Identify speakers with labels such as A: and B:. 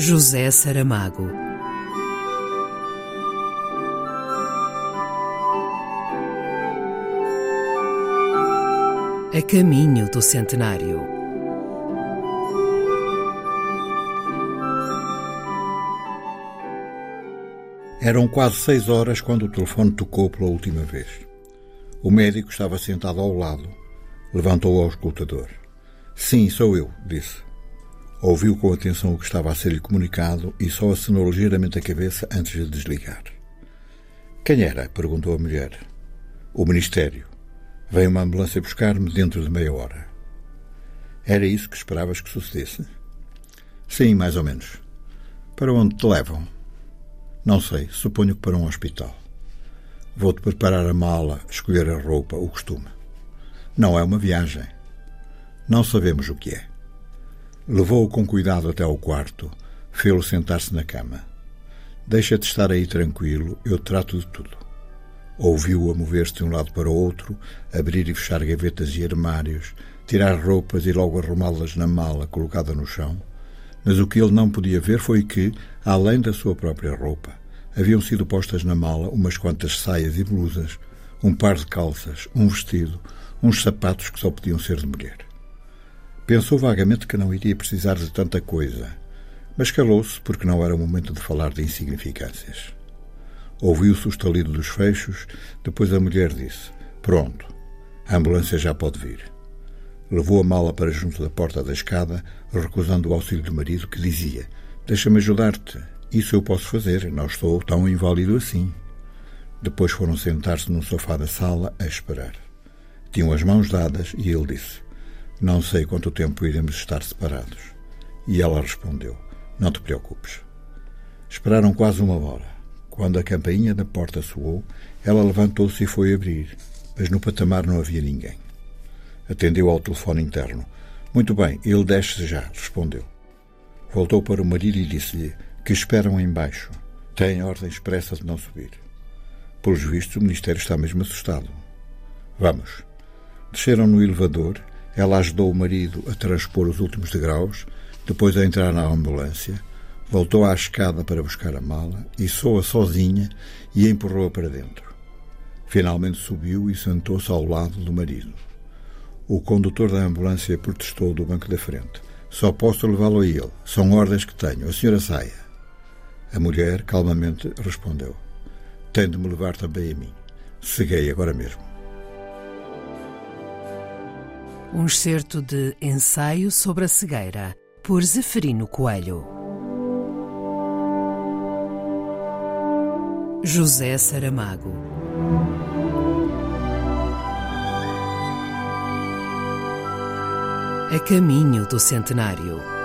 A: José Saramago. A caminho do centenário.
B: Eram quase seis horas quando o telefone tocou pela última vez. O médico estava sentado ao lado. Levantou ao escutador. Sim, sou eu, disse. Ouviu com atenção o que estava a ser-lhe comunicado e só acenou ligeiramente a cabeça antes de desligar. Quem era? perguntou a mulher. O Ministério. Veio uma ambulância buscar-me dentro de meia hora. Era isso que esperavas que sucedesse? Sim, mais ou menos. Para onde te levam? Não sei, suponho que para um hospital. Vou-te preparar a mala, escolher a roupa, o costume. Não é uma viagem. Não sabemos o que é. Levou-o com cuidado até ao quarto, fê-lo sentar-se na cama. Deixa-te estar aí tranquilo, eu trato de tudo. Ouviu-o a mover-se de um lado para o outro, abrir e fechar gavetas e armários, tirar roupas e logo arrumá-las na mala colocada no chão. Mas o que ele não podia ver foi que, além da sua própria roupa, haviam sido postas na mala umas quantas saias e blusas, um par de calças, um vestido, uns sapatos que só podiam ser de mulher. Pensou vagamente que não iria precisar de tanta coisa, mas calou-se porque não era o momento de falar de insignificâncias. Ouviu-se o estalido dos fechos, depois a mulher disse: Pronto, a ambulância já pode vir. Levou a mala para junto da porta da escada, recusando o auxílio do marido, que dizia: Deixa-me ajudar-te. Isso eu posso fazer, não estou tão inválido assim. Depois foram sentar-se num sofá da sala a esperar. Tinham as mãos dadas e ele disse: não sei quanto tempo iremos estar separados. E ela respondeu: Não te preocupes. Esperaram quase uma hora. Quando a campainha da porta soou, ela levantou-se e foi abrir, mas no patamar não havia ninguém. Atendeu ao telefone interno. Muito bem, ele desce já, respondeu. Voltou para o marido e disse-lhe que esperam embaixo. Têm ordem expressa de não subir. Pelos vistos, o Ministério está mesmo assustado. Vamos. Desceram no elevador ela ajudou o marido a transpor os últimos degraus, depois a entrar na ambulância, voltou à escada para buscar a mala, içou-a sozinha e empurrou-a para dentro. Finalmente subiu e sentou-se ao lado do marido. O condutor da ambulância protestou do banco da frente. Só posso levá-lo a ele. São ordens que tenho. A senhora saia. A mulher, calmamente, respondeu. Tem de me levar também a mim. Ceguei agora mesmo.
A: Um excerto de Ensaio sobre a Cegueira, por Zeferino Coelho. José Saramago. A caminho do centenário.